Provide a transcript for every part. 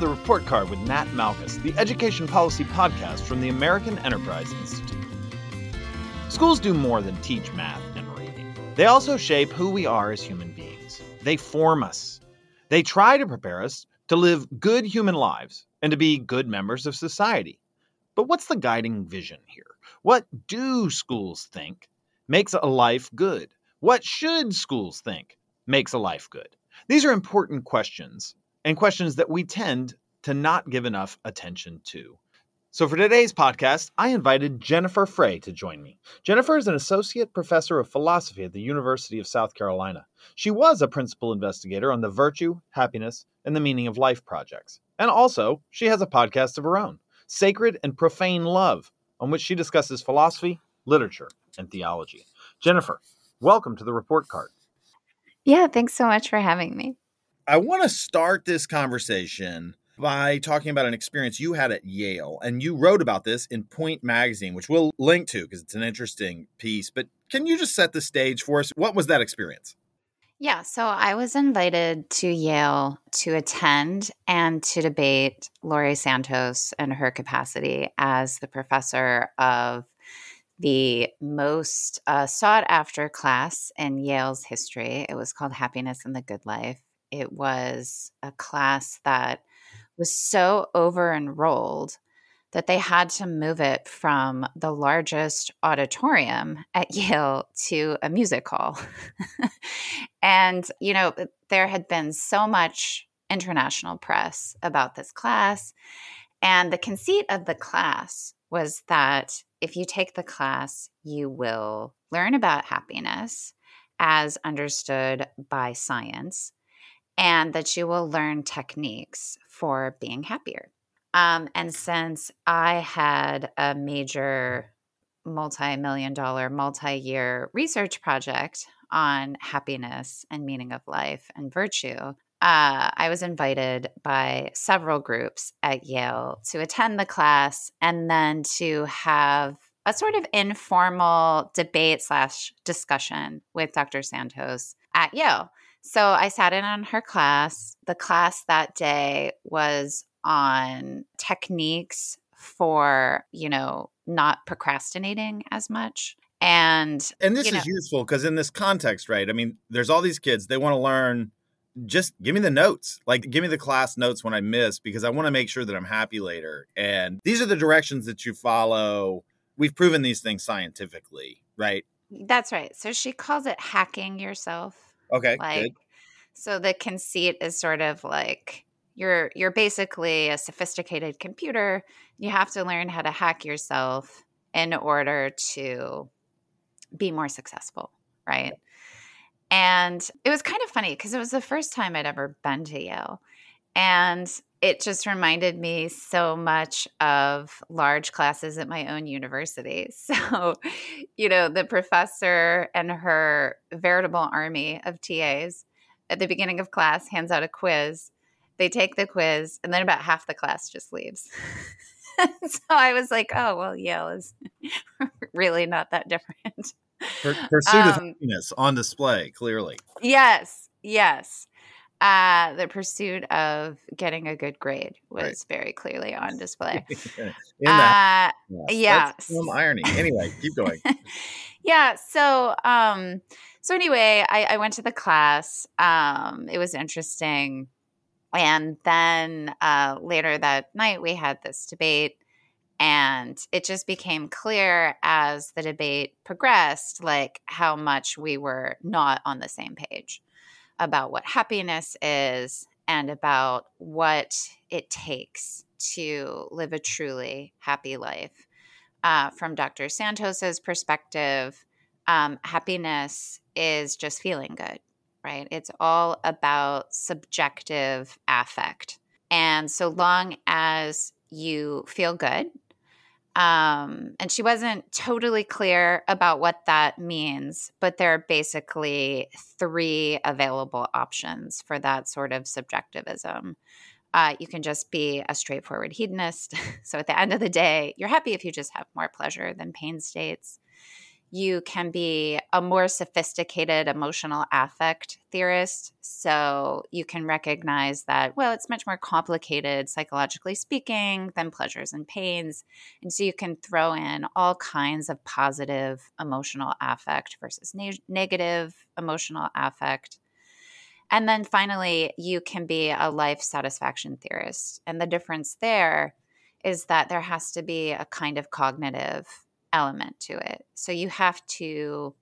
the Report Card with Nat Malkus, the education policy podcast from the American Enterprise Institute. Schools do more than teach math and reading, they also shape who we are as human beings. They form us. They try to prepare us to live good human lives and to be good members of society. But what's the guiding vision here? What do schools think makes a life good? What should schools think makes a life good? These are important questions and questions that we tend to not give enough attention to. So, for today's podcast, I invited Jennifer Frey to join me. Jennifer is an associate professor of philosophy at the University of South Carolina. She was a principal investigator on the Virtue, Happiness, and the Meaning of Life projects. And also, she has a podcast of her own, Sacred and Profane Love, on which she discusses philosophy, literature, and theology. Jennifer, welcome to the report card. Yeah, thanks so much for having me. I want to start this conversation by talking about an experience you had at Yale. And you wrote about this in Point Magazine, which we'll link to because it's an interesting piece. But can you just set the stage for us? What was that experience? Yeah, so I was invited to Yale to attend and to debate Laurie Santos and her capacity as the professor of the most uh, sought after class in Yale's history. It was called Happiness and the Good Life. It was a class that was so over enrolled that they had to move it from the largest auditorium at Yale to a music hall. and, you know, there had been so much international press about this class. And the conceit of the class was that if you take the class, you will learn about happiness as understood by science, and that you will learn techniques for being happier. Um, and since I had a major multi million dollar, multi year research project on happiness and meaning of life and virtue, uh, I was invited by several groups at Yale to attend the class and then to have a sort of informal debate slash discussion with Dr. Santos at Yale. So I sat in on her class. The class that day was on techniques for, you know, not procrastinating as much. And and this is know, useful because in this context, right? I mean, there's all these kids, they want to learn just give me the notes. Like, give me the class notes when I miss because I want to make sure that I'm happy later. And these are the directions that you follow. We've proven these things scientifically, right? That's right. So she calls it hacking yourself. Okay. Like, good. so the conceit is sort of like you're you're basically a sophisticated computer. You have to learn how to hack yourself in order to be more successful, right? And it was kind of funny because it was the first time I'd ever been to Yale. And it just reminded me so much of large classes at my own university. So, you know, the professor and her veritable army of TAs at the beginning of class hands out a quiz. They take the quiz, and then about half the class just leaves. so I was like, oh, well, Yale is really not that different. Pursuit um, of happiness on display, clearly. Yes, yes. Uh, the pursuit of getting a good grade was right. very clearly on display. uh, yeah, some irony. Anyway, keep going. yeah. So, um, so anyway, I, I went to the class. Um, it was interesting, and then uh, later that night we had this debate and it just became clear as the debate progressed, like how much we were not on the same page about what happiness is and about what it takes to live a truly happy life. Uh, from Dr. Santos's perspective, um, happiness is just feeling good, right? It's all about subjective affect. And so long as you feel good um, and she wasn't totally clear about what that means, but there are basically three available options for that sort of subjectivism. Uh, you can just be a straightforward hedonist. so at the end of the day, you're happy if you just have more pleasure than pain states. You can be a more sophisticated emotional affect theorist. So you can recognize that, well, it's much more complicated psychologically speaking than pleasures and pains. And so you can throw in all kinds of positive emotional affect versus ne- negative emotional affect. And then finally, you can be a life satisfaction theorist. And the difference there is that there has to be a kind of cognitive element to it. So you have to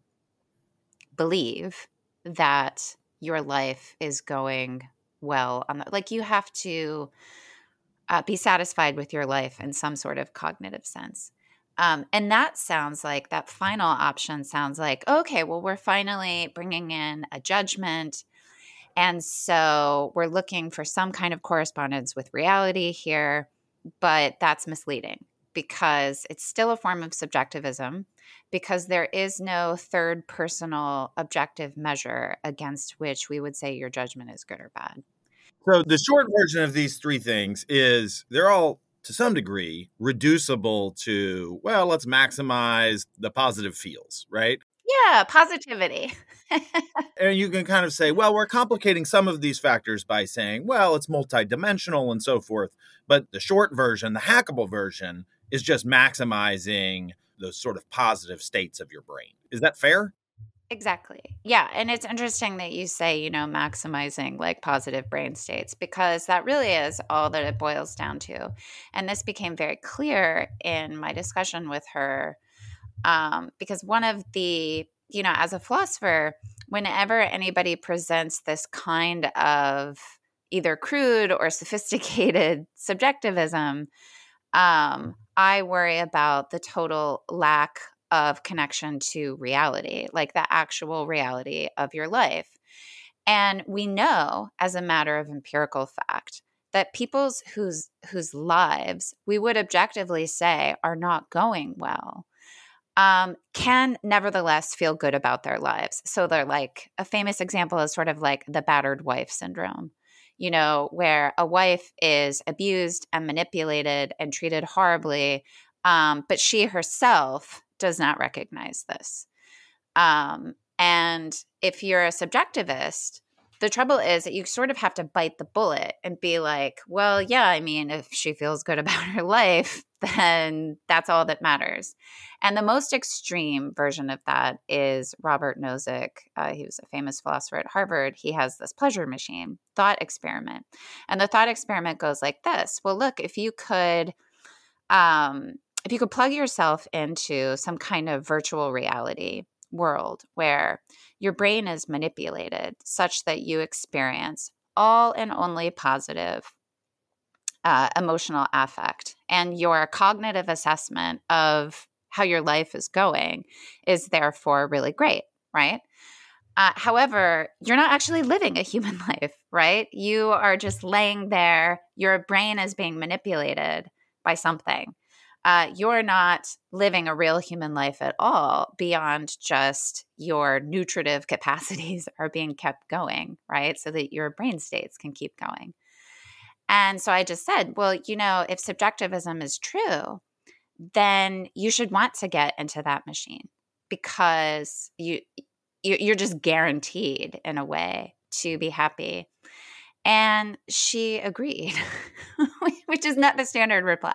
believe that your life is going well on the, like you have to uh, be satisfied with your life in some sort of cognitive sense. Um, and that sounds like that final option sounds like, okay, well, we're finally bringing in a judgment. And so we're looking for some kind of correspondence with reality here, but that's misleading because it's still a form of subjectivism because there is no third personal objective measure against which we would say your judgment is good or bad. So the short version of these three things is they're all to some degree reducible to well let's maximize the positive feels right yeah positivity and you can kind of say well we're complicating some of these factors by saying well it's multidimensional and so forth but the short version the hackable version is just maximizing those sort of positive states of your brain. Is that fair? Exactly. Yeah. And it's interesting that you say, you know, maximizing like positive brain states because that really is all that it boils down to. And this became very clear in my discussion with her um, because one of the, you know, as a philosopher, whenever anybody presents this kind of either crude or sophisticated subjectivism, um, I worry about the total lack of connection to reality, like the actual reality of your life. And we know as a matter of empirical fact that people's whose whose lives we would objectively say are not going well um, can nevertheless feel good about their lives. So they're like a famous example is sort of like the battered wife syndrome you know, where a wife is abused and manipulated and treated horribly, um, but she herself does not recognize this. Um, and if you're a subjectivist, the trouble is that you sort of have to bite the bullet and be like, well, yeah, I mean, if she feels good about her life, then that's all that matters. And the most extreme version of that is Robert Nozick. Uh, he was a famous philosopher at Harvard. He has this pleasure machine thought experiment. And the thought experiment goes like this Well, look, if you could. Um, if you could plug yourself into some kind of virtual reality world where your brain is manipulated such that you experience all and only positive uh, emotional affect, and your cognitive assessment of how your life is going is therefore really great, right? Uh, however, you're not actually living a human life, right? You are just laying there. Your brain is being manipulated by something. Uh, you're not living a real human life at all beyond just your nutritive capacities are being kept going, right? So that your brain states can keep going. And so I just said, well, you know, if subjectivism is true, then you should want to get into that machine because you you're just guaranteed in a way to be happy. And she agreed, which is not the standard reply.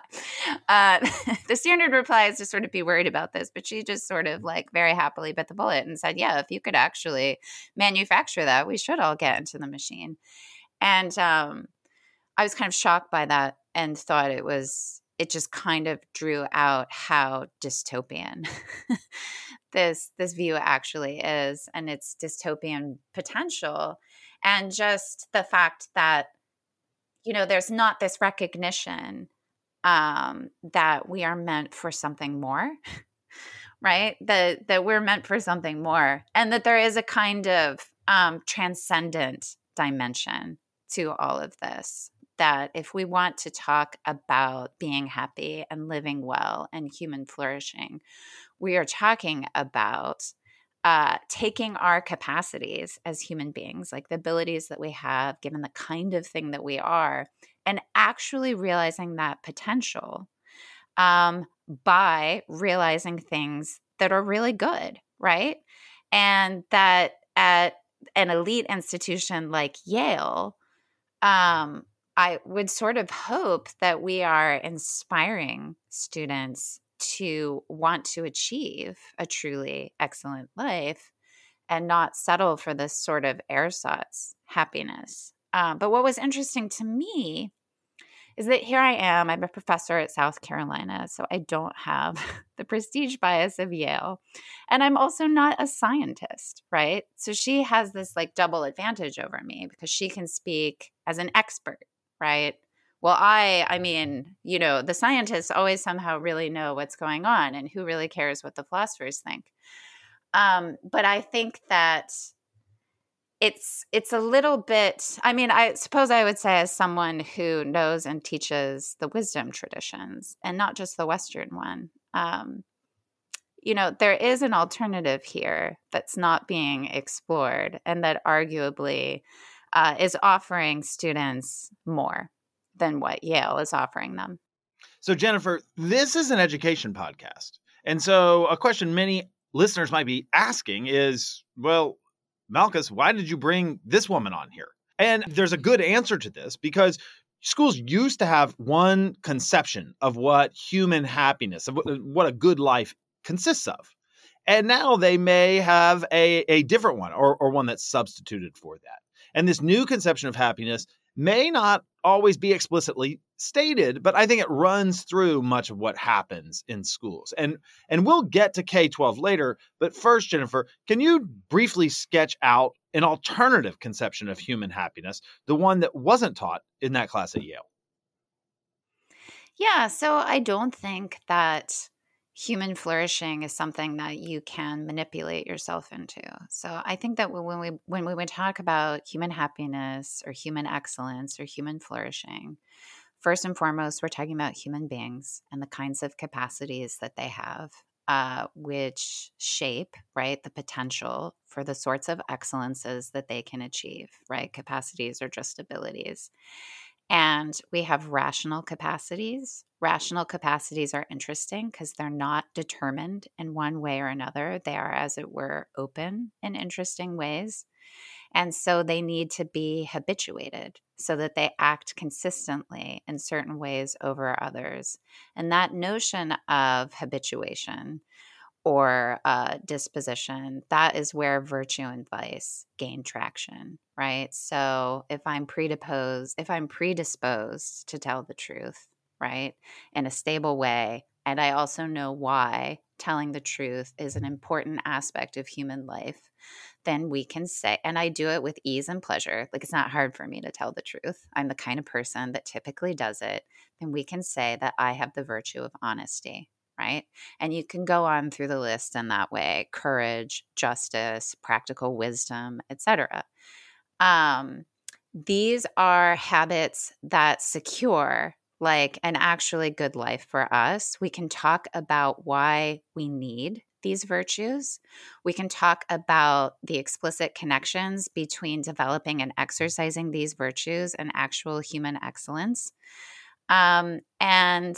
Uh, the standard reply is to sort of be worried about this, but she just sort of like very happily bit the bullet and said, Yeah, if you could actually manufacture that, we should all get into the machine. And um, I was kind of shocked by that and thought it was it just kind of drew out how dystopian this this view actually is and its dystopian potential and just the fact that you know there's not this recognition um, that we are meant for something more right? That that we're meant for something more and that there is a kind of um, transcendent dimension to all of this that if we want to talk about being happy and living well and human flourishing, we are talking about uh, taking our capacities as human beings, like the abilities that we have, given the kind of thing that we are, and actually realizing that potential um, by realizing things that are really good, right? And that at an elite institution like Yale, um, I would sort of hope that we are inspiring students to want to achieve a truly excellent life and not settle for this sort of ersatz happiness. Um, but what was interesting to me is that here I am. I'm a professor at South Carolina, so I don't have the prestige bias of Yale. And I'm also not a scientist, right? So she has this like double advantage over me because she can speak as an expert, right? Well, I, I mean, you know, the scientists always somehow really know what's going on and who really cares what the philosophers think. Um, but I think that it's it's a little bit i mean i suppose i would say as someone who knows and teaches the wisdom traditions and not just the western one um, you know there is an alternative here that's not being explored and that arguably uh, is offering students more than what yale is offering them so jennifer this is an education podcast and so a question many listeners might be asking is well Malkus, why did you bring this woman on here? And there's a good answer to this because schools used to have one conception of what human happiness, of what a good life consists of. And now they may have a, a different one or, or one that's substituted for that. And this new conception of happiness may not always be explicitly stated, but I think it runs through much of what happens in schools. And and we'll get to K-12 later, but first Jennifer, can you briefly sketch out an alternative conception of human happiness, the one that wasn't taught in that class at Yale? Yeah, so I don't think that human flourishing is something that you can manipulate yourself into. So I think that when we when we would talk about human happiness or human excellence or human flourishing, first and foremost, we're talking about human beings and the kinds of capacities that they have, uh, which shape right the potential for the sorts of excellences that they can achieve. Right, capacities are just abilities. And we have rational capacities. Rational capacities are interesting because they're not determined in one way or another. They are, as it were, open in interesting ways. And so they need to be habituated so that they act consistently in certain ways over others. And that notion of habituation or uh, disposition, that is where virtue and vice gain traction, right? So if I'm predisposed, if I'm predisposed to tell the truth, right, in a stable way, and I also know why telling the truth is an important aspect of human life, then we can say, and I do it with ease and pleasure. Like it's not hard for me to tell the truth. I'm the kind of person that typically does it. Then we can say that I have the virtue of honesty, right? And you can go on through the list in that way courage, justice, practical wisdom, etc. Um, these are habits that secure like an actually good life for us. We can talk about why we need these virtues. We can talk about the explicit connections between developing and exercising these virtues and actual human excellence. Um, and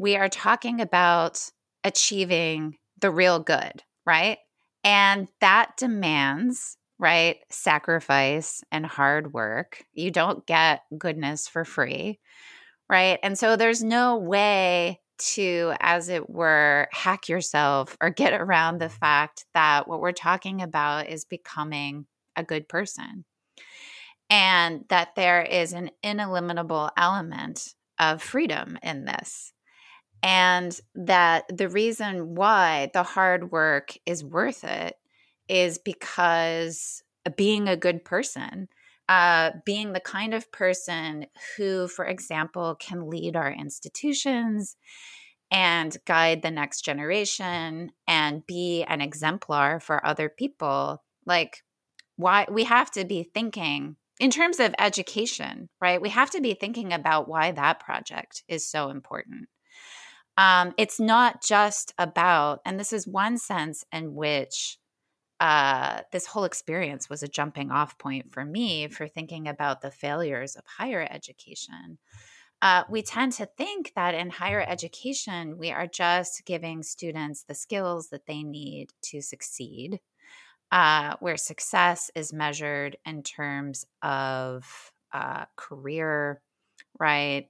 we are talking about achieving the real good, right? And that demands, right, sacrifice and hard work. You don't get goodness for free, right? And so there's no way to, as it were, hack yourself or get around the fact that what we're talking about is becoming a good person. And that there is an ineliminable element of freedom in this and that the reason why the hard work is worth it is because being a good person uh, being the kind of person who, for example, can lead our institutions and guide the next generation and be an exemplar for other people. Like, why we have to be thinking in terms of education, right? We have to be thinking about why that project is so important um, it's not just about, and this is one sense in which uh, this whole experience was a jumping off point for me for thinking about the failures of higher education. uh, we tend to think that in higher education, we are just giving students the skills that they need to succeed, uh, where success is measured in terms of uh, career, right?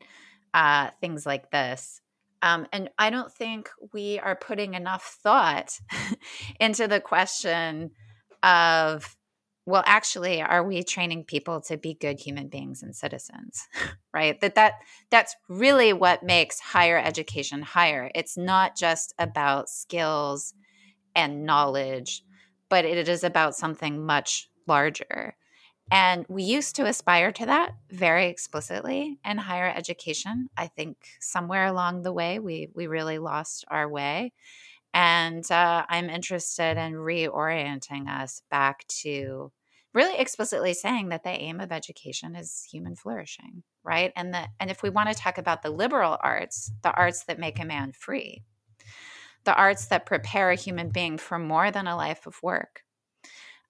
Uh, things like this. Um, and I don't think we are putting enough thought into the question of well actually are we training people to be good human beings and citizens? Right? That that that's really what makes higher education higher. It's not just about skills and knowledge but it is about something much larger and we used to aspire to that very explicitly in higher education i think somewhere along the way we we really lost our way and uh, I'm interested in reorienting us back to really explicitly saying that the aim of education is human flourishing, right? And that and if we want to talk about the liberal arts, the arts that make a man free, the arts that prepare a human being for more than a life of work,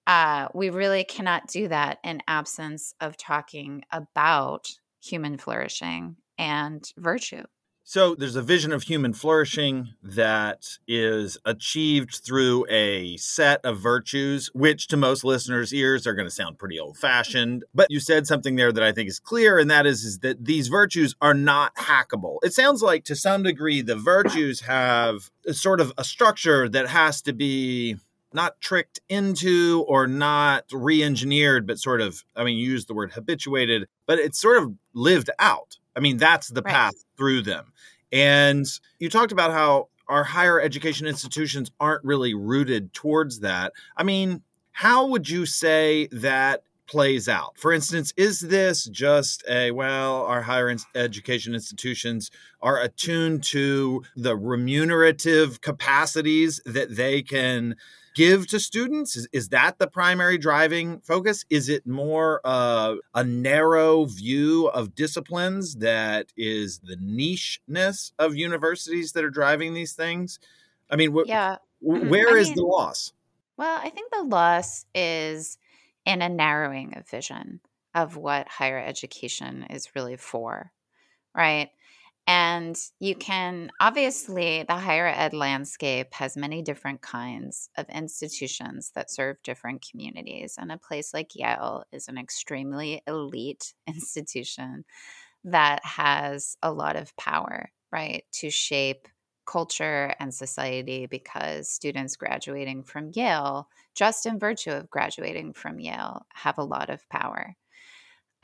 uh, we really cannot do that in absence of talking about human flourishing and virtue. So there's a vision of human flourishing that is achieved through a set of virtues, which to most listeners' ears are going to sound pretty old fashioned. But you said something there that I think is clear, and that is, is that these virtues are not hackable. It sounds like to some degree the virtues have sort of a structure that has to be not tricked into or not re-engineered but sort of i mean you use the word habituated but it's sort of lived out I mean, that's the right. path through them. And you talked about how our higher education institutions aren't really rooted towards that. I mean, how would you say that plays out? For instance, is this just a, well, our higher education institutions are attuned to the remunerative capacities that they can give to students? Is, is that the primary driving focus? Is it more uh, a narrow view of disciplines that is the nicheness of universities that are driving these things? I mean, wh- yeah. Mm-hmm. where I is mean, the loss? Well, I think the loss is in a narrowing of vision of what higher education is really for, right? And you can obviously, the higher ed landscape has many different kinds of institutions that serve different communities. And a place like Yale is an extremely elite institution that has a lot of power, right, to shape culture and society because students graduating from Yale, just in virtue of graduating from Yale, have a lot of power.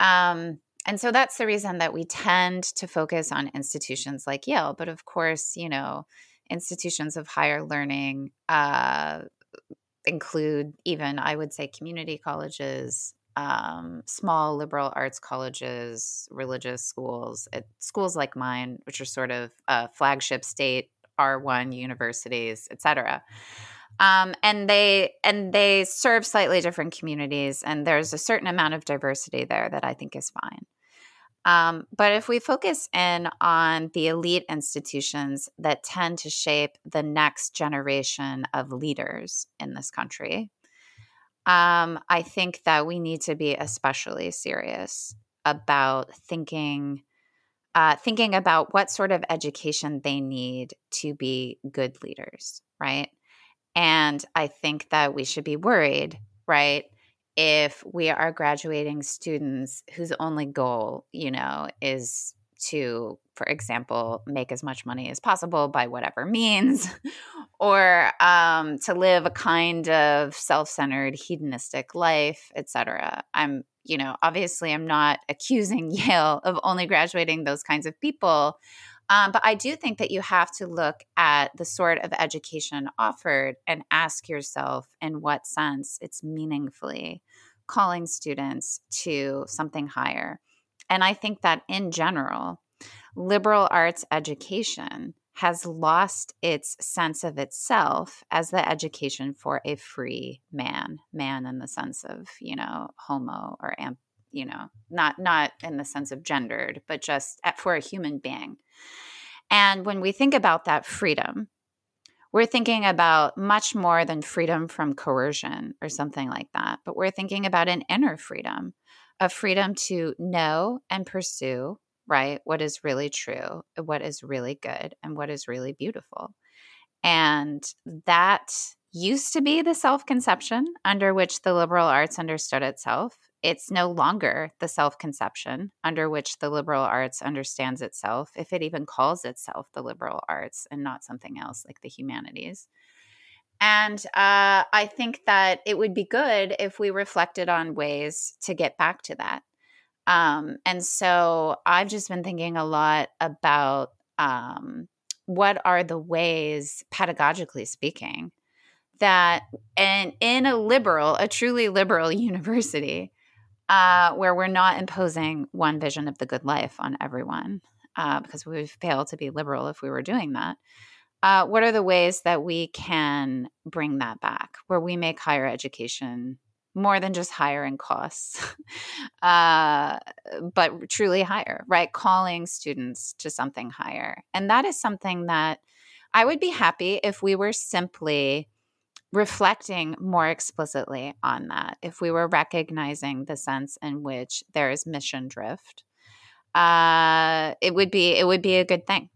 Um, and so that's the reason that we tend to focus on institutions like Yale. But of course, you know, institutions of higher learning uh, include even, I would say, community colleges, um, small liberal arts colleges, religious schools, at schools like mine, which are sort of uh, flagship state R1 universities, et cetera. Um, and they and they serve slightly different communities, and there's a certain amount of diversity there that I think is fine. Um, but if we focus in on the elite institutions that tend to shape the next generation of leaders in this country, um, I think that we need to be especially serious about thinking. Uh, thinking about what sort of education they need to be good leaders, right? And I think that we should be worried, right, if we are graduating students whose only goal, you know, is to, for example, make as much money as possible by whatever means, or um, to live a kind of self-centered, hedonistic life, etc. I'm, you know, obviously, I'm not accusing Yale of only graduating those kinds of people. Um, but I do think that you have to look at the sort of education offered and ask yourself in what sense it's meaningfully calling students to something higher. And I think that in general, liberal arts education has lost its sense of itself as the education for a free man, man in the sense of, you know, homo or amp, you know, not not in the sense of gendered, but just at, for a human being. And when we think about that freedom, we're thinking about much more than freedom from coercion or something like that, but we're thinking about an inner freedom, a freedom to know and pursue right? What is really true, what is really good, and what is really beautiful. And that used to be the self conception under which the liberal arts understood itself. It's no longer the self conception under which the liberal arts understands itself, if it even calls itself the liberal arts and not something else like the humanities. And uh, I think that it would be good if we reflected on ways to get back to that. Um, and so I've just been thinking a lot about um, what are the ways, pedagogically speaking, that and in a liberal, a truly liberal university, uh, where we're not imposing one vision of the good life on everyone, uh, because we would fail to be liberal if we were doing that. Uh, what are the ways that we can bring that back, where we make higher education more than just higher in costs, uh, but truly higher, right? Calling students to something higher. And that is something that I would be happy if we were simply reflecting more explicitly on that, if we were recognizing the sense in which there is mission drift. Uh, it would be it would be a good thing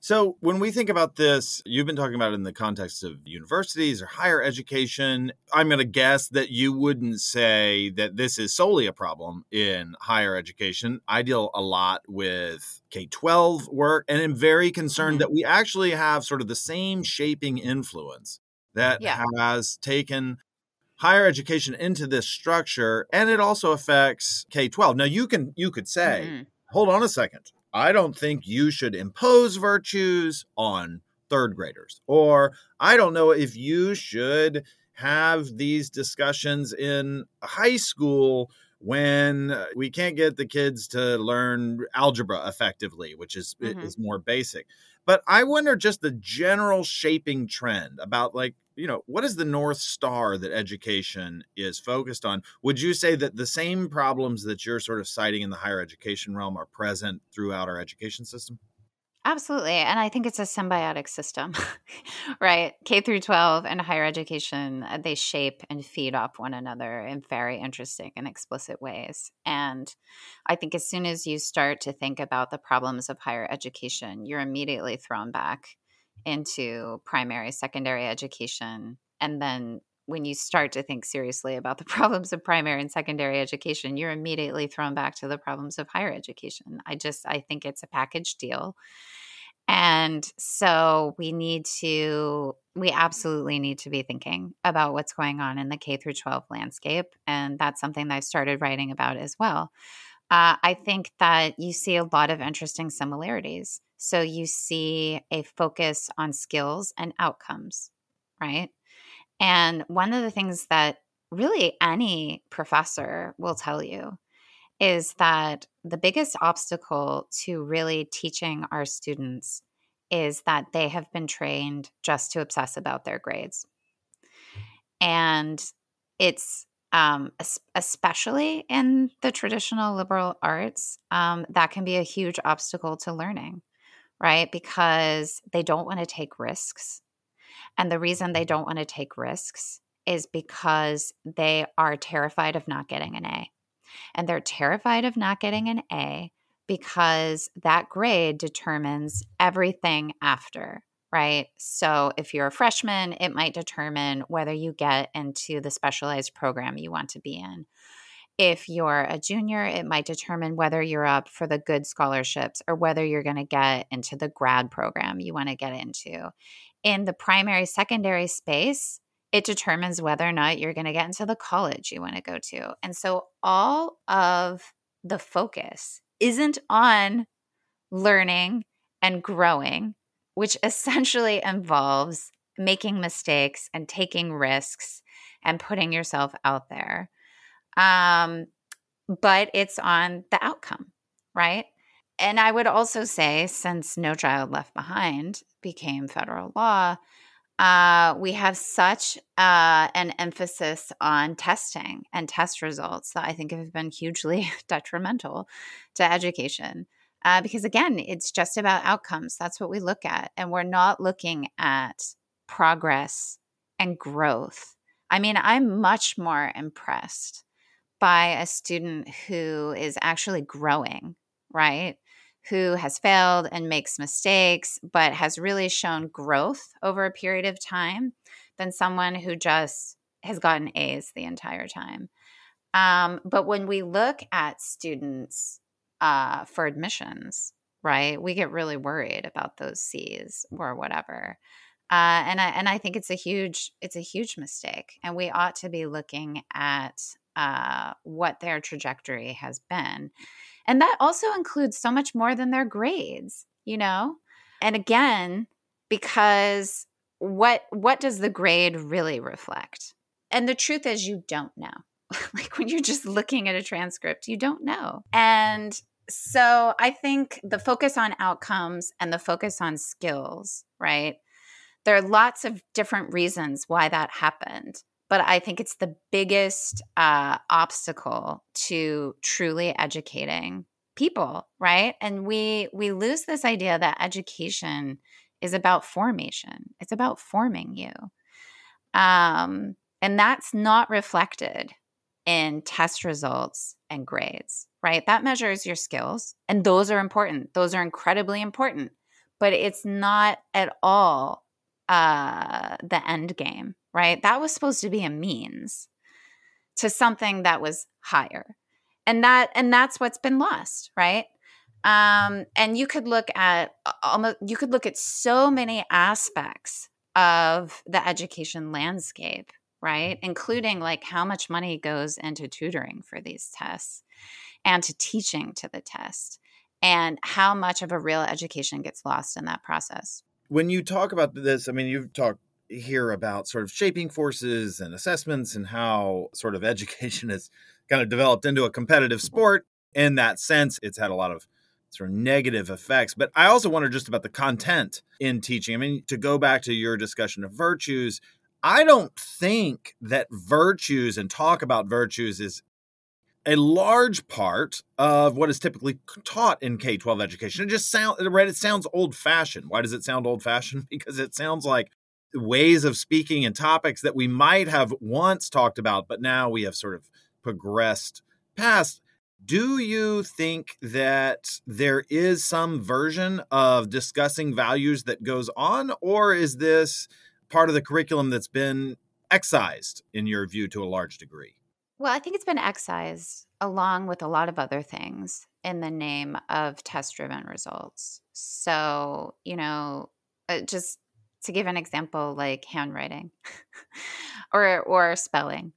so, when we think about this, you've been talking about it in the context of universities or higher education. I'm going to guess that you wouldn't say that this is solely a problem in higher education. I deal a lot with K 12 work and am very concerned mm-hmm. that we actually have sort of the same shaping influence that yeah. has taken higher education into this structure and it also affects K-12. Now you can you could say, mm-hmm. hold on a second. I don't think you should impose virtues on third graders. Or I don't know if you should have these discussions in high school when we can't get the kids to learn algebra effectively, which is mm-hmm. is more basic. But I wonder just the general shaping trend about like you know, what is the North Star that education is focused on? Would you say that the same problems that you're sort of citing in the higher education realm are present throughout our education system? Absolutely. And I think it's a symbiotic system, right? K through 12 and higher education, uh, they shape and feed off one another in very interesting and explicit ways. And I think as soon as you start to think about the problems of higher education, you're immediately thrown back into primary, secondary education. And then when you start to think seriously about the problems of primary and secondary education, you're immediately thrown back to the problems of higher education. I just, I think it's a package deal. And so we need to, we absolutely need to be thinking about what's going on in the K through 12 landscape. And that's something that I started writing about as well. Uh, I think that you see a lot of interesting similarities. So you see a focus on skills and outcomes, right? And one of the things that really any professor will tell you is that the biggest obstacle to really teaching our students is that they have been trained just to obsess about their grades. And it's um, especially in the traditional liberal arts, um, that can be a huge obstacle to learning, right? Because they don't want to take risks. And the reason they don't want to take risks is because they are terrified of not getting an A. And they're terrified of not getting an A because that grade determines everything after right? So if you're a freshman, it might determine whether you get into the specialized program you want to be in. If you're a junior, it might determine whether you're up for the good scholarships or whether you're going to get into the grad program you want to get into. In the primary secondary space, it determines whether or not you're going to get into the college you want to go to. And so all of the focus isn't on learning and growing which essentially involves making mistakes and taking risks and putting yourself out there. Um, but it's on the outcome, right? And I would also say, since No Child Left Behind became federal law, uh, we have such uh, an emphasis on testing and test results that I think have been hugely detrimental to education. Uh, because again, it's just about outcomes. That's what we look at. And we're not looking at progress and growth. I mean, I'm much more impressed by a student who is actually growing right? Who has failed and makes mistakes, but has really shown growth over a period of time than someone who just has gotten A's the entire time. Um, but when we look at students uh, for admissions, right, we get really worried about those C's or whatever. Uh, and I and I think it's a huge it's a huge mistake, and we ought to be looking at uh, what their trajectory has been, and that also includes so much more than their grades, you know. And again, because what what does the grade really reflect? And the truth is, you don't know. like when you're just looking at a transcript, you don't know. And so I think the focus on outcomes and the focus on skills, right? There are lots of different reasons why that happened, but I think it's the biggest uh, obstacle to truly educating people, right? And we we lose this idea that education is about formation. It's about forming you, um, and that's not reflected in test results and grades, right? That measures your skills, and those are important. Those are incredibly important, but it's not at all uh, the end game, right? That was supposed to be a means to something that was higher. And that and that's what's been lost, right? Um, and you could look at almost you could look at so many aspects of the education landscape, right? Including like how much money goes into tutoring for these tests and to teaching to the test and how much of a real education gets lost in that process when you talk about this, I mean, you've talked here about sort of shaping forces and assessments and how sort of education has kind of developed into a competitive sport. In that sense, it's had a lot of sort of negative effects. But I also wonder just about the content in teaching. I mean, to go back to your discussion of virtues, I don't think that virtues and talk about virtues is a large part of what is typically taught in K 12 education. It just sounds, right? It sounds old fashioned. Why does it sound old fashioned? Because it sounds like ways of speaking and topics that we might have once talked about, but now we have sort of progressed past. Do you think that there is some version of discussing values that goes on, or is this part of the curriculum that's been excised, in your view, to a large degree? Well, I think it's been excised along with a lot of other things in the name of test driven results. So, you know, just to give an example like handwriting or or spelling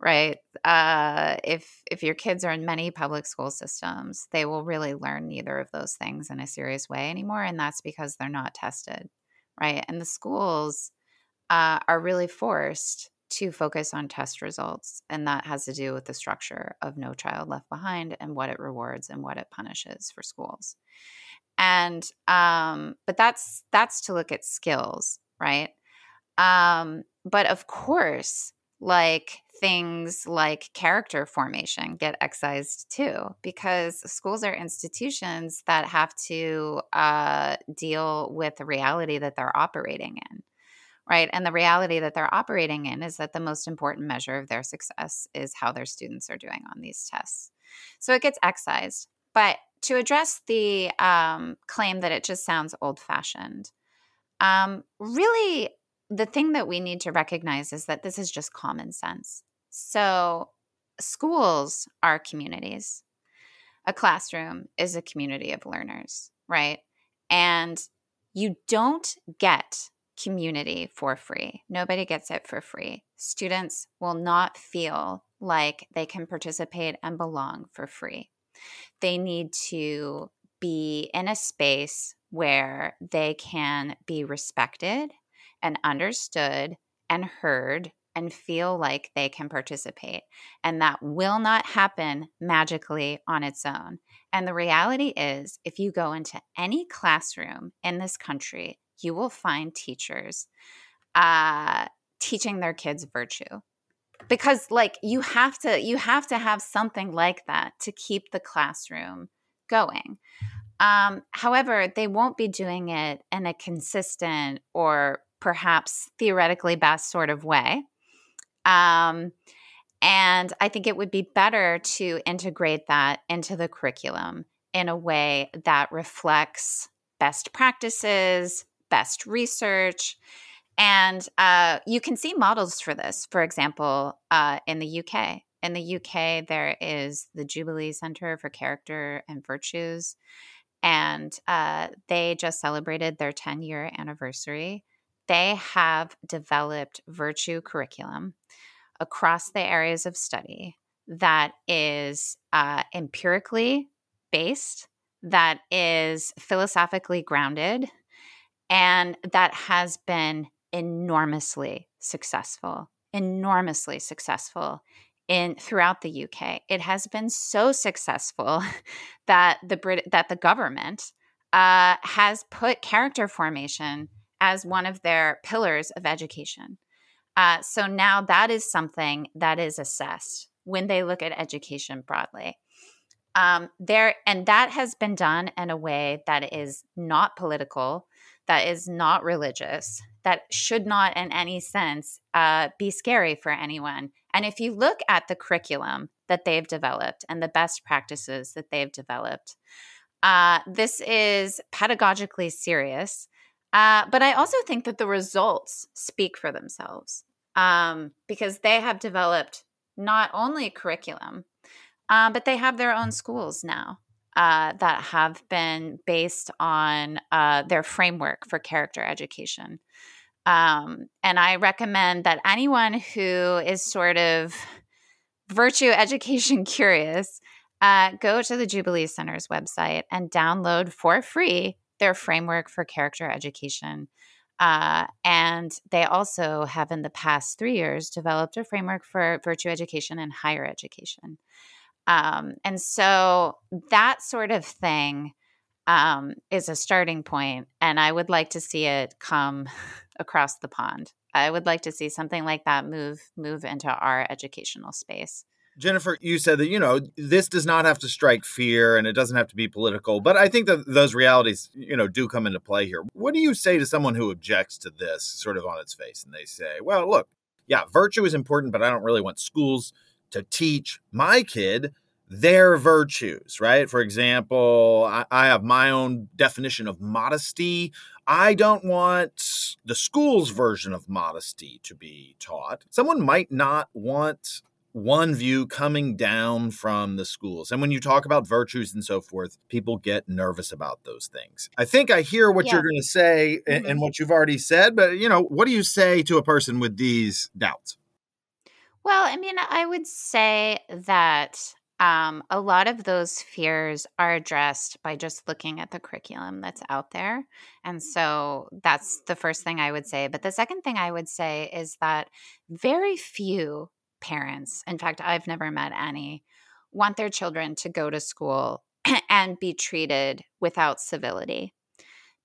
right uh, if if your kids are in many public school systems they will really learn neither of those things in a serious way anymore and that's because they're not tested right and the schools uh, are really forced to focus on test results. And that has to do with the structure of No Child Left Behind and what it rewards and what it punishes for schools. And um, but that's that's to look at skills, right? Um, but of course, like things like character formation get excised too, because schools are institutions that have to uh, deal with the reality that they're operating in right? And the reality that they're operating in is that the most important measure of their success is how their students are doing on these tests. So it gets excised. But to address the um, claim that it just sounds old fashioned, um, really, the thing that we need to recognize is that this is just common sense. So schools are communities, a classroom is a community of learners, right? And you don't get community for free. Nobody gets it for free. Students will not feel like they can participate and belong for free. They need to be in a space where they can be respected and understood and heard and feel like they can participate. And that will not happen magically on its own. And the reality is, if you go into any classroom in this country, you will find teachers uh, teaching their kids virtue because like you have to you have to have something like that to keep the classroom going um, however they won't be doing it in a consistent or perhaps theoretically best sort of way um, and i think it would be better to integrate that into the curriculum in a way that reflects best practices, best research. And uh, you can see models for this, for example, uh, in the UK. In the UK, there is the Jubilee Center for Character and Virtues, and uh, they just celebrated their 10 year anniversary. They have developed virtue curriculum across the areas of study that is uh, empirically based, that is philosophically grounded, and that has been enormously successful, enormously successful in throughout the UK. It has been so successful that the Brit- that the government uh, has put character formation as one of their pillars of education. Uh, so now that is something that is assessed when they look at education broadly. Um, there and that has been done in a way that is not political, that is not religious, that should not, in any sense, uh, be scary for anyone. And if you look at the curriculum that they've developed and the best practices that they've developed, uh, this is pedagogically serious. Uh, but I also think that the results speak for themselves um, because they have developed not only curriculum, uh, but they have their own schools now uh, that have been based on uh, their framework for character education. Um, and I recommend that anyone who is sort of virtue education curious uh, go to the Jubilee Center's website and download for free their framework for character education. Uh, and they also have, in the past three years, developed a framework for virtue education and higher education. Um, and so that sort of thing um, is a starting point, and I would like to see it come across the pond. I would like to see something like that move move into our educational space. Jennifer, you said that, you know, this does not have to strike fear and it doesn't have to be political, but I think that those realities, you know, do come into play here. What do you say to someone who objects to this sort of on its face and they say, well, look, yeah, virtue is important, but I don't really want schools to teach my kid their virtues, right? For example, I, I, have my own definition of modesty. I don't want the school's version of modesty to be taught. Someone might not want one view coming down from the schools. And when you talk about virtues and so forth, people get nervous about those things. I think I hear what yeah. you're going to say mm-hmm. and, and what you've already said, but you know, what do you say to a person with these doubts? Well, I mean, I would say that um, a lot of those fears are addressed by just looking at the curriculum that's out there. And so that's the first thing I would say. But the second thing I would say is that very few parents, in fact, I've never met any, want their children to go to school and be treated without civility,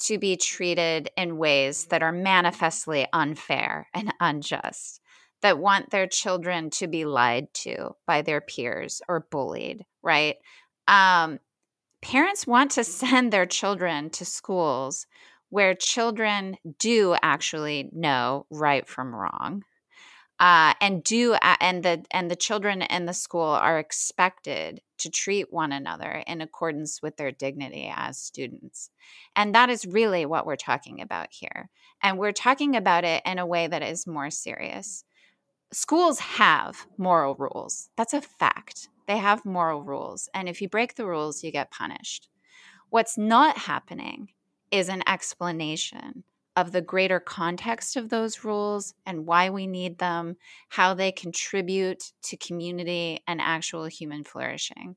to be treated in ways that are manifestly unfair and unjust, that want their children to be lied to by their peers or bullied, right? Um, parents want to send their children to schools where children do actually know right from wrong uh, and do and the and the children in the school are expected to treat one another in accordance with their dignity as students. And that is really what we're talking about here. And we're talking about it in a way that is more serious schools have moral rules. That's a fact. They have moral rules and if you break the rules you get punished. What's not happening is an explanation of the greater context of those rules and why we need them, how they contribute to community and actual human flourishing.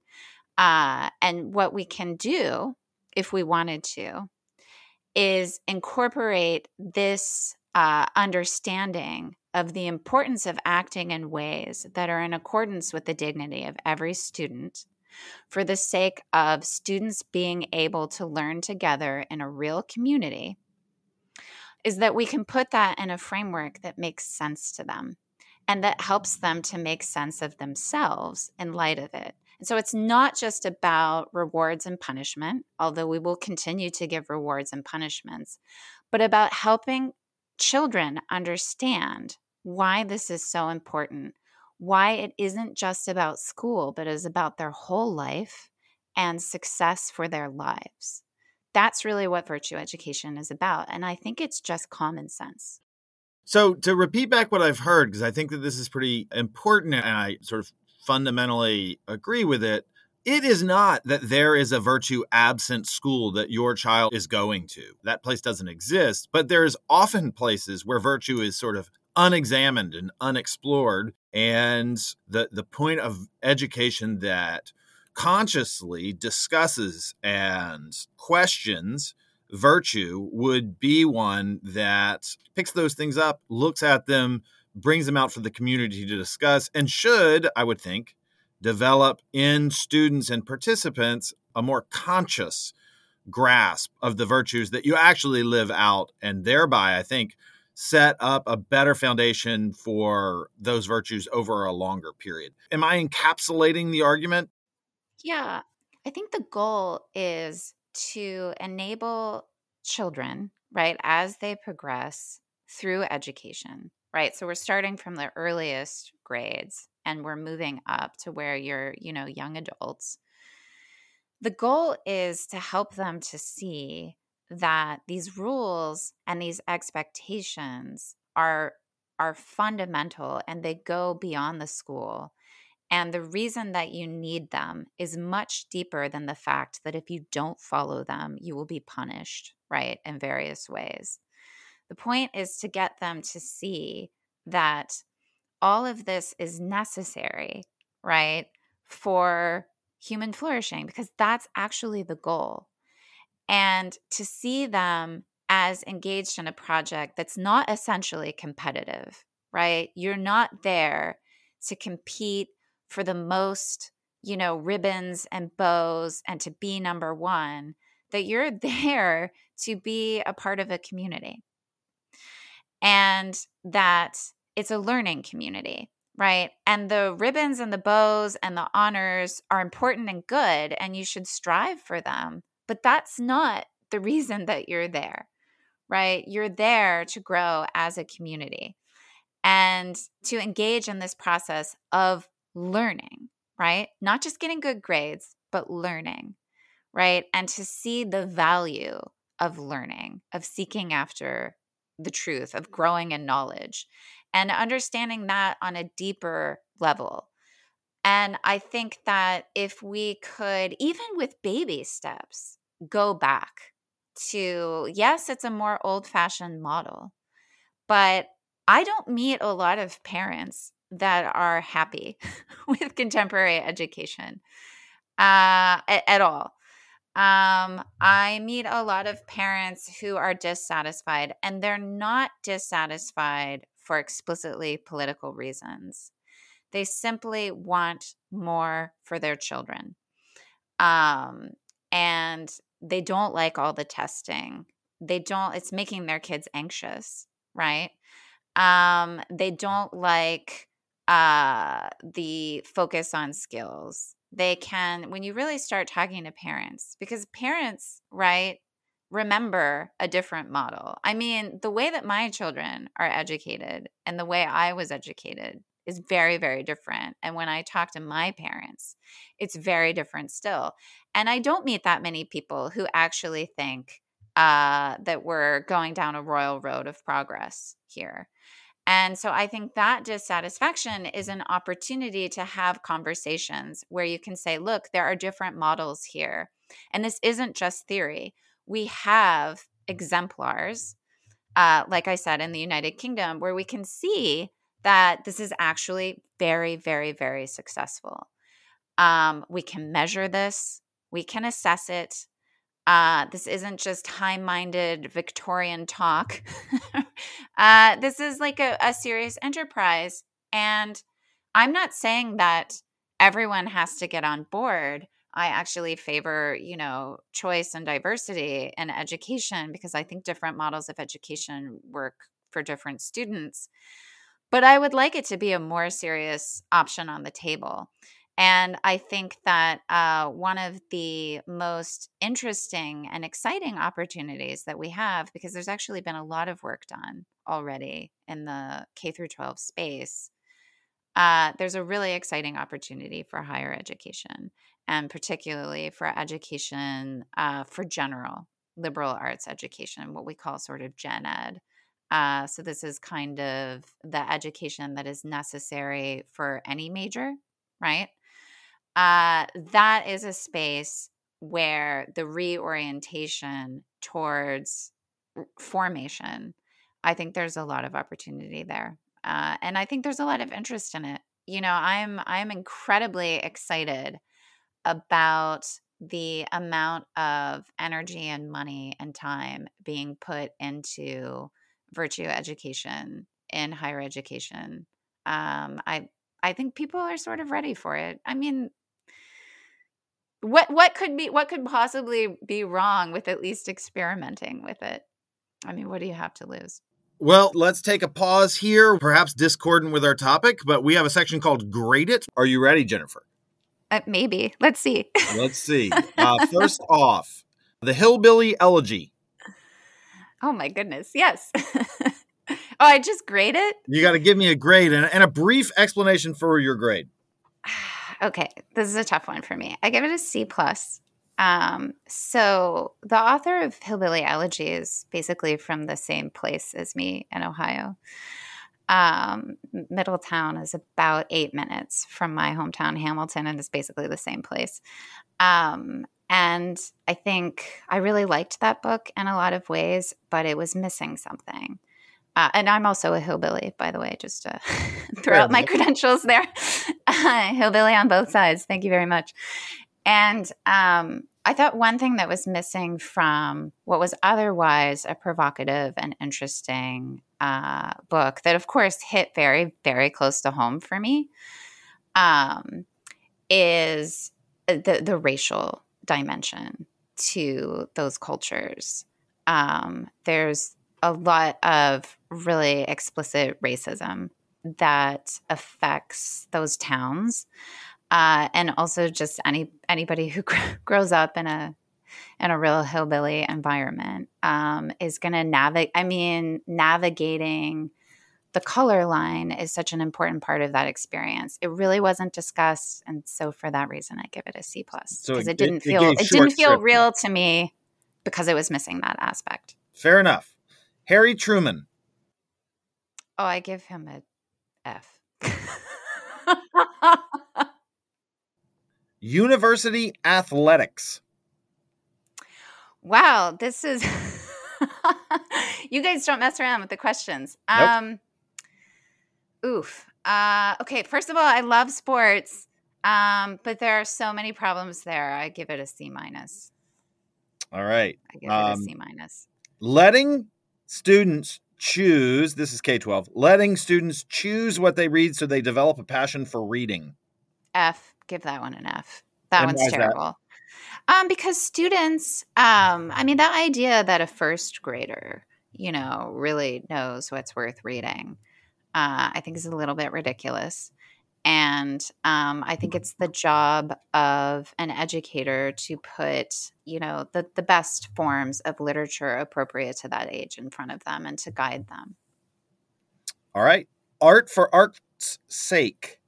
Uh, and what we can do, if we wanted to, is incorporate this uh, understanding of the importance of acting in ways that are in accordance with the dignity of every student for the sake of students being able to learn together in a real community is that we can put that in a framework that makes sense to them and that helps them to make sense of themselves in light of it. And so it's not just about rewards and punishment, although we will continue to give rewards and punishments, but about helping children understand why this is so important, why it isn't just about school, but is about their whole life and success for their lives. That's really what virtue education is about. And I think it's just common sense. So, to repeat back what I've heard, because I think that this is pretty important and I sort of fundamentally agree with it, it is not that there is a virtue absent school that your child is going to. That place doesn't exist, but there's often places where virtue is sort of unexamined and unexplored. And the, the point of education that consciously discusses and questions virtue would be one that picks those things up, looks at them, brings them out for the community to discuss, and should, I would think, develop in students and participants a more conscious grasp of the virtues that you actually live out, and thereby, I think, set up a better foundation for those virtues over a longer period. Am I encapsulating the argument? Yeah. I think the goal is to enable children, right, as they progress through education, right? So we're starting from the earliest grades and we're moving up to where you're, you know, young adults. The goal is to help them to see that these rules and these expectations are are fundamental and they go beyond the school and the reason that you need them is much deeper than the fact that if you don't follow them, you will be punished, right, in various ways. The point is to get them to see that all of this is necessary, right, for human flourishing, because that's actually the goal. And to see them as engaged in a project that's not essentially competitive, right? You're not there to compete for the most, you know, ribbons and bows and to be number one, that you're there to be a part of a community. And that it's a learning community, right? And the ribbons and the bows and the honors are important and good, and you should strive for them. But that's not the reason that you're there, right? You're there to grow as a community and to engage in this process of learning, right? Not just getting good grades, but learning, right? And to see the value of learning, of seeking after the truth, of growing in knowledge, and understanding that on a deeper level. And I think that if we could, even with baby steps, go back to yes, it's a more old fashioned model, but I don't meet a lot of parents that are happy with contemporary education uh, at, at, all. Um, I meet a lot of parents who are dissatisfied, and they're not dissatisfied for explicitly political reasons. They simply want more for their children. Um, and they don't like all the testing. They don't, it's making their kids anxious, right? Um, they don't like uh, the focus on skills. They can, when you really start talking to parents, because parents, right, remember a different model. I mean, the way that my children are educated and the way I was educated is very, very different. And when I talk to my parents, it's very different still. And I don't meet that many people who actually think uh, that we're going down a royal road of progress here. And so I think that dissatisfaction is an opportunity to have conversations where you can say, look, there are different models here. And this isn't just theory. We have exemplars, uh, like I said, in the United Kingdom, where we can see that this is actually very, very, very successful. Um, we can measure this, we can assess it, uh, this isn't just high minded Victorian talk. uh, this is like a, a serious enterprise. And I'm not saying that everyone has to get on board. I actually favor, you know, choice and diversity in education because I think different models of education work for different students. But I would like it to be a more serious option on the table. And I think that uh, one of the most interesting and exciting opportunities that we have, because there's actually been a lot of work done already in the K through 12 space, uh, there's a really exciting opportunity for higher education, and particularly for education uh, for general liberal arts education, what we call sort of gen ed. Uh, so, this is kind of the education that is necessary for any major, right? Uh, that is a space where the reorientation towards formation, I think there's a lot of opportunity there. Uh, and I think there's a lot of interest in it. You know, I'm I'm incredibly excited about the amount of energy and money and time being put into virtue education in higher education. Um, I I think people are sort of ready for it. I mean, what what could be what could possibly be wrong with at least experimenting with it? I mean, what do you have to lose? Well, let's take a pause here, perhaps discordant with our topic, but we have a section called Grade It. Are you ready, Jennifer? Uh, maybe. Let's see. Let's see. Uh, first off, the Hillbilly Elegy. Oh, my goodness. Yes. oh, I just grade it? You got to give me a grade and, and a brief explanation for your grade. okay. This is a tough one for me. I give it a C plus. Um, so the author of Hillbilly Elegy is basically from the same place as me in Ohio. Um, Middletown is about eight minutes from my hometown, Hamilton, and it's basically the same place. Um, and I think I really liked that book in a lot of ways, but it was missing something. Uh, and I'm also a hillbilly, by the way, just to throw out my credentials there. hillbilly on both sides. Thank you very much. And um, I thought one thing that was missing from what was otherwise a provocative and interesting uh, book that, of course, hit very, very close to home for me um, is the, the racial dimension to those cultures. Um, there's a lot of really explicit racism that affects those towns uh, and also just any anybody who grows up in a in a real hillbilly environment um, is going to navigate. I mean, navigating the color line is such an important part of that experience. It really wasn't discussed, and so for that reason, I give it a C plus because so it, didn't it, feel it, it didn't feel real to me because it was missing that aspect. Fair enough. Harry Truman. Oh, I give him a F. University athletics. Wow, this is you guys don't mess around with the questions. Nope. Um oof. Uh okay, first of all, I love sports. Um, but there are so many problems there. I give it a C minus. All right. I give um, it a um, C minus. Letting students choose, this is K 12, letting students choose what they read so they develop a passion for reading. F give that one an F. That and one's terrible. That? Um, because students, um, I mean, that idea that a first grader, you know, really knows what's worth reading, uh, I think is a little bit ridiculous. And um, I think it's the job of an educator to put, you know, the, the best forms of literature appropriate to that age in front of them and to guide them. All right. Art for art's sake.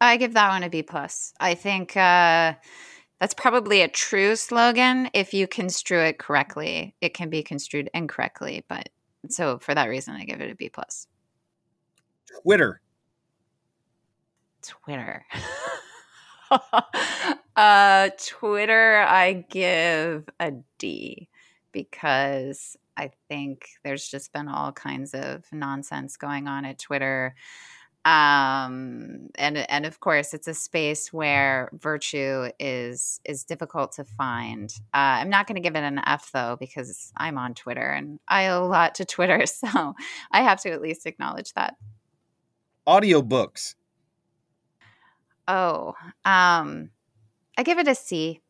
I give that one a B plus. I think uh, that's probably a true slogan if you construe it correctly. It can be construed incorrectly, but so for that reason, I give it a B plus. Twitter. Twitter. uh, Twitter, I give a D because I think there's just been all kinds of nonsense going on at Twitter um and and of course it's a space where virtue is is difficult to find. Uh, i'm not going to give it an f though because i'm on twitter and i owe a lot to twitter so i have to at least acknowledge that. Audiobooks. Oh um i give it a c.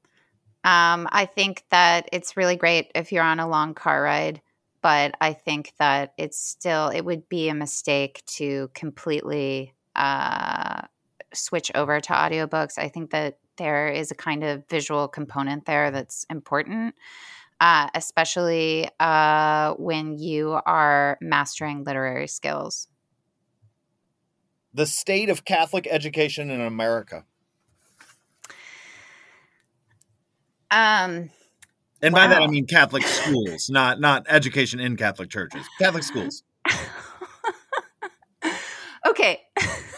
Um i think that it's really great if you're on a long car ride but I think that it's still it would be a mistake to completely uh, switch over to audiobooks. I think that there is a kind of visual component there that's important, uh, especially uh, when you are mastering literary skills. the state of Catholic education in America? Um, and by that I mean Catholic schools, not not education in Catholic churches. Catholic schools. okay.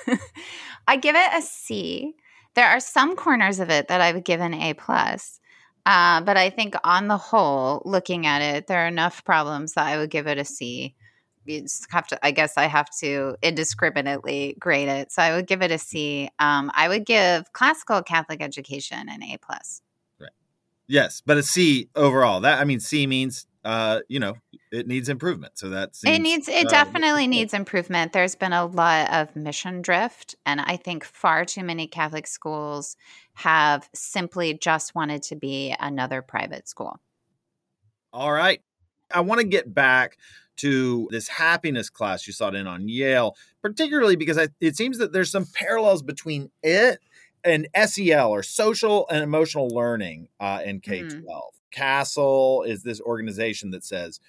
I give it a C. There are some corners of it that I would give an A plus. Uh, but I think on the whole, looking at it, there are enough problems that I would give it a C. You just have to, I guess I have to indiscriminately grade it. So I would give it a C. Um, I would give classical Catholic education an A plus. Yes, but a C overall. That I mean C means uh, you know, it needs improvement. So that It needs it uh, definitely needs improvement. There's been a lot of mission drift and I think far too many Catholic schools have simply just wanted to be another private school. All right. I want to get back to this happiness class you sought in on Yale, particularly because I, it seems that there's some parallels between it and SEL or social and emotional learning uh, in K 12. CASEL is this organization that says,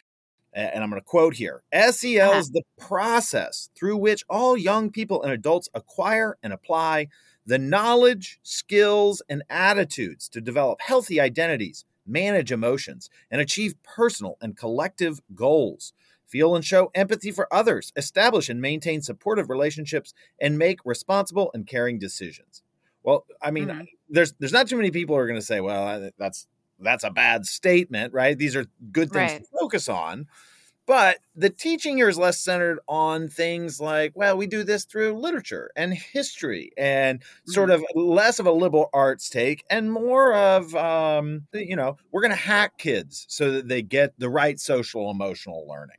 and I'm going to quote here SEL Uh-huh. is the process through which all young people and adults acquire and apply the knowledge, skills, and attitudes to develop healthy identities, manage emotions, and achieve personal and collective goals. Feel and show empathy for others, establish and maintain supportive relationships, and make responsible and caring decisions. Well, I mean, Mhm. there's there's not too many people who are going to say, "Well, that's that's a bad statement," right? These are good things Right. to focus on. But the teaching here is less centered on things like, well, we do this through literature and history and sort of less of a liberal arts take and more of, um, you know, we're going to hack kids so that they get the right social emotional learning.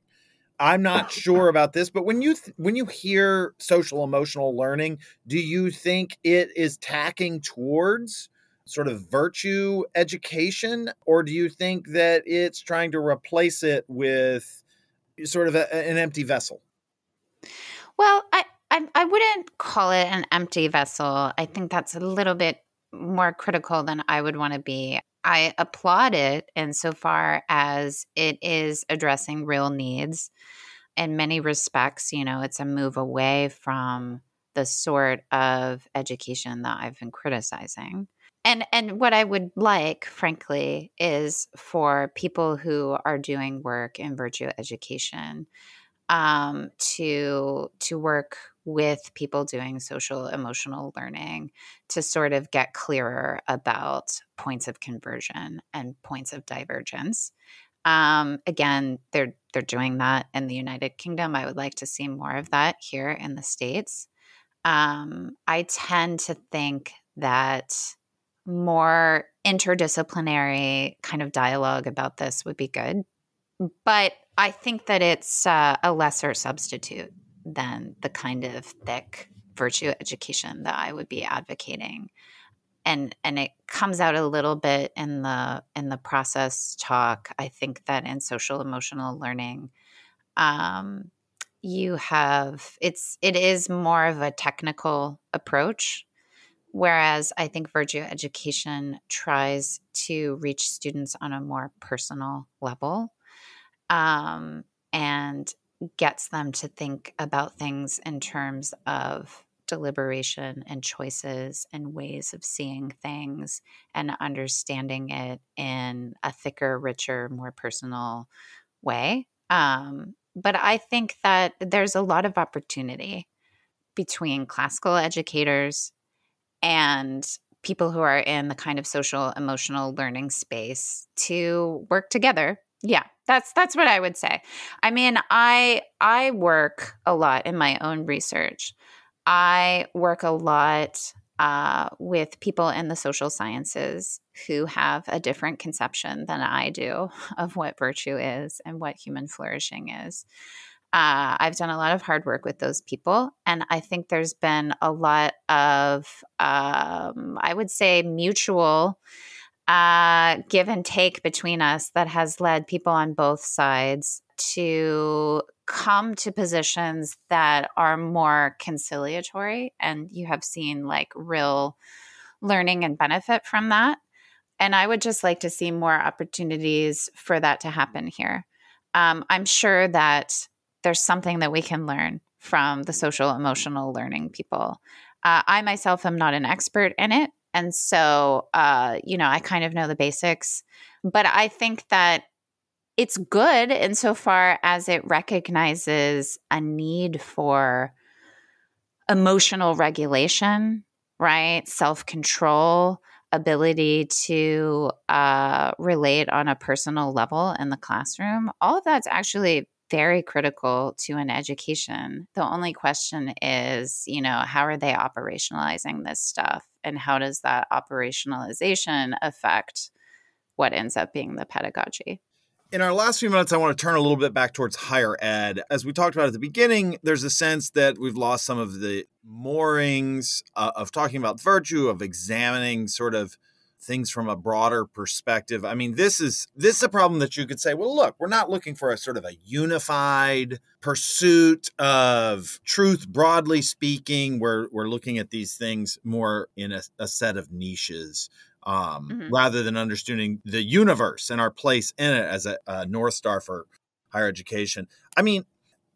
I'm not sure about this, but when you th- when you hear social emotional learning, do you think it is tacking towards sort of virtue education, or do you think that it's trying to replace it with sort of a, an empty vessel? Well, I, I I wouldn't call it an empty vessel. I think that's a little bit more critical than I would want to be. I applaud it insofar as it is addressing real needs. In many respects, you know, it's a move away from the sort of education that I've been criticizing. And and what I would like, frankly, is for people who are doing work in virtue education um, to to work with people doing social emotional learning to sort of get clearer about points of conversion and points of divergence. Um, again, they're they're doing that in the United Kingdom. I would like to see more of that here in the states. Um, I tend to think that more interdisciplinary kind of dialogue about this would be good but I think that it's uh, a lesser substitute than the kind of thick virtue education that I would be advocating. And and it comes out a little bit in the in the process talk. I think that in social emotional learning, um, you have it's it is more of a technical approach, whereas I think virtue education tries to reach students on a more personal level um, and gets them to think about things in terms of deliberation and choices and ways of seeing things and understanding it in a thicker, richer, more personal way. Um, but I think that there's a lot of opportunity between classical educators and people who are in the kind of social emotional learning space to work together yeah that's that's what i would say. I mean i i work a lot in my own research. I work a lot uh, with people in the social sciences who have a different conception than i do of what virtue is and what human flourishing is. Uh, I've done a lot of hard work with those people, and I think there's been a lot of, um, I would say, mutual uh, give and take between us that has led people on both sides to come to positions that are more conciliatory, and you have seen like real learning and benefit from that. And I would just like to see more opportunities for that to happen here. Um, I'm sure that there's something that we can learn from the social emotional learning people. Uh, I myself am not an expert in it. And so, uh, you know, I kind of know the basics. But I think that it's good insofar as it recognizes a need for emotional regulation, right? Self control, ability to uh, relate on a personal level in the classroom. All of that's actually very critical to an education. The only question is, you know, how are they operationalizing this stuff? And how does that operationalization affect what ends up being the pedagogy? In our last few minutes, I want to turn a little bit back towards higher ed. As we talked about at the beginning, there's a sense that we've lost some of the moorings uh, of talking about virtue, of examining sort of things from a broader perspective. I mean, this is this is a problem that you could say, well, look, we're not looking for a sort of a unified pursuit of truth broadly speaking. We're we're looking at these things more in a, a set of niches um, mm-hmm. rather than understanding the universe and our place in it as a, a North Star for higher education. I mean,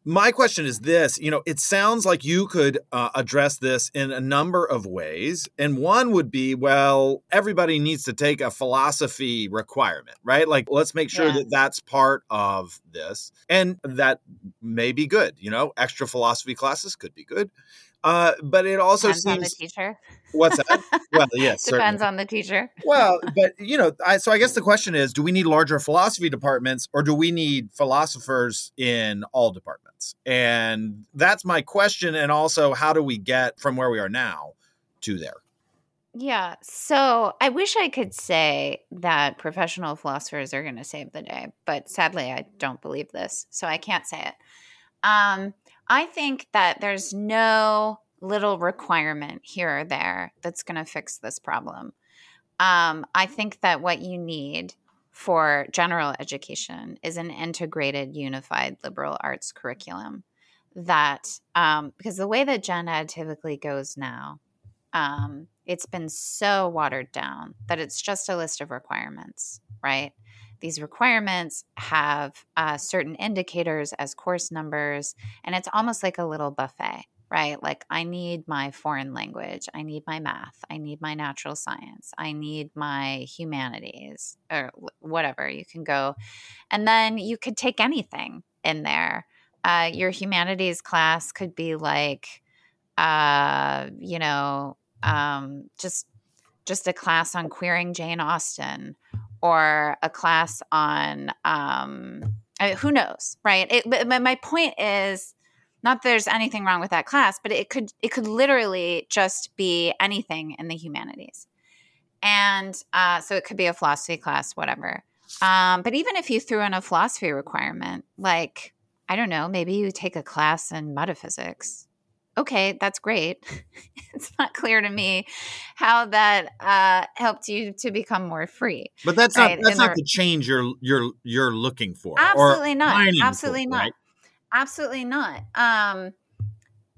my question is this you know it sounds like you could uh, address this in a number of ways and one would be well everybody needs to take a philosophy requirement right? Like let's make sure yeah. that that's part of this and that may be good you know? Extra philosophy classes could be good uh, but it also depends seems on the teacher. What's that? well, yes, depends certainly. on the teacher. well, but you know, I, so I guess the question is: Do we need larger philosophy departments, or do we need philosophers in all departments? And that's my question. And also, how do we get from where we are now to there? Yeah. So I wish I could say that professional philosophers are going to save the day, but sadly, I don't believe this. So I can't say it. Um, I think that there's no little requirement here or there that's going to fix this problem. Um, I think that what you need for general education is an integrated, unified liberal arts curriculum. That, um, because the way that gen ed typically goes now, um, it's been so watered down that it's just a list of requirements, right? These requirements have uh, certain indicators as course numbers, and it's almost like a little buffet, right? Like, I need my foreign language, I need my math, I need my natural science, I need my humanities, or whatever. You can go, and then you could take anything in there. Uh, your humanities class could be like, uh, you know, um, just just a class on queering Jane Austen or a class on um, I who knows, right? It, but my point is not there's anything wrong with that class, but it could it could literally just be anything in the humanities, and uh, so it could be a philosophy class, whatever. Um, but even if you threw in a philosophy requirement, like I don't know, maybe you take a class in metaphysics okay, that's great. it's not clear to me how that uh, helped you to become more free. But that's right? not that's not the change you're you're you're looking for. Absolutely not. Absolutely for, not. Right? Absolutely not. Um,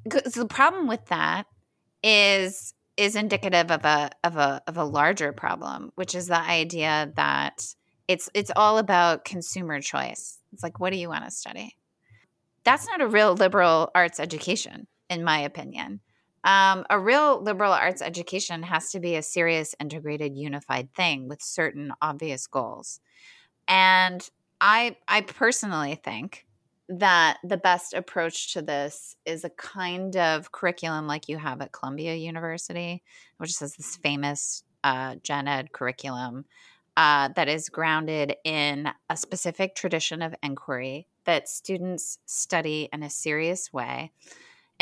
the problem with that is is indicative of a of a of a larger problem, which is the idea that it's it's all about consumer choice. It's like, what do you want to study? That's not a real liberal arts education in my opinion. Um, a real liberal arts education has to be a serious, integrated, unified thing with certain obvious goals. And I, I personally think that the best approach to this is a kind of curriculum like you have at Columbia University, which is this famous uh, gen ed curriculum uh, that is grounded in a specific tradition of inquiry that students study in a serious way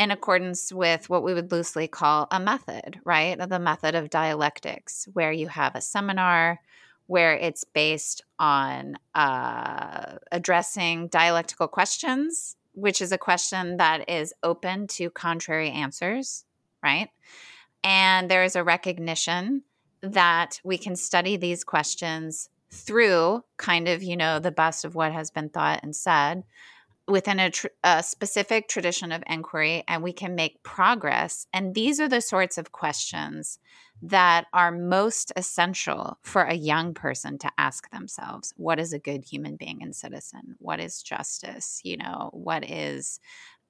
in accordance with what we would loosely call a method, right? The method of dialectics, where you have a seminar where it's based on uh, addressing dialectical questions, which is a question that is open to contrary answers, right? And there is a recognition that we can study these questions through kind of, you know, the best of what has been thought and said within a, tr- a, specific tradition of inquiry and we can make progress. And these are the sorts of questions that are most essential for a young person to ask themselves What is a good human being and citizen? What is justice? You know, what is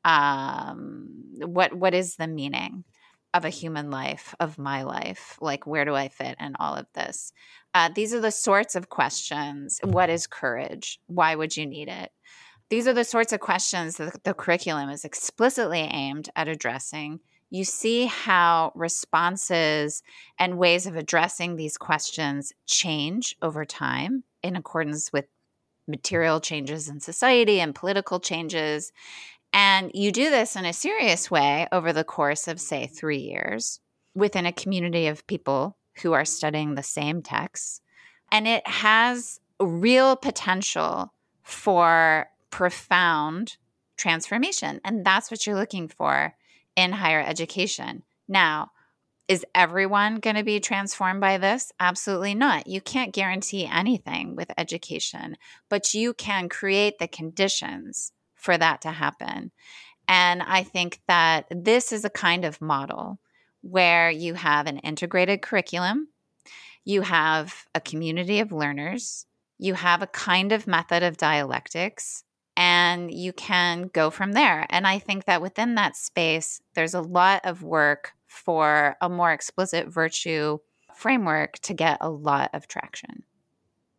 um, what what is the meaning of a human life, of my life? Like, where do I fit in all of this? Uh, these are the sorts of questions. What is courage? Why would you need it? These are the sorts of questions that the curriculum is explicitly aimed at addressing. You see how responses and ways of addressing these questions change over time in accordance with material changes in society and political changes and you do this in a serious way over the course of, say, three years within a community of people who are studying the same texts. And it has real potential for profound transformation. And that's what you're looking for in higher education. Now, is everyone going to be transformed by this? Absolutely not. You can't guarantee anything with education, but you can create the conditions for that to happen. And I think that this is a kind of model where you have an integrated curriculum, you have a community of learners, you have a kind of method of dialectics, and you can go from there. And I think that within that space, there's a lot of work for a more explicit virtue framework to get a lot of traction.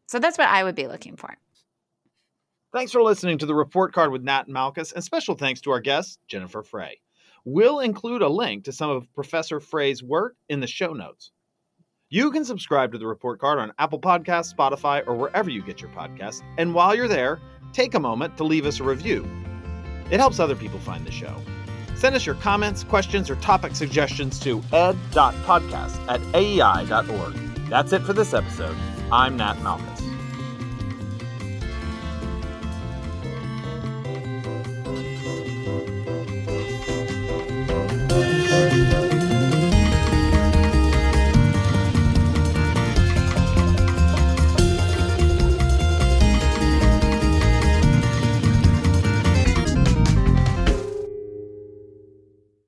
So that's what I would be looking for. Thanks for listening to the report card with Nat and Malkus, and special thanks to our guest, Jennifer Frey. We'll include a link to some of Professor Frey's work in the show notes. You can subscribe to the report card on Apple Podcasts, Spotify, or wherever you get your podcasts. And while you're there, take a moment to leave us a review. It helps other people find the show. Send us your comments, questions, or topic suggestions to ed.podcast at aei.org. That's it for this episode. I'm Nat Malkus.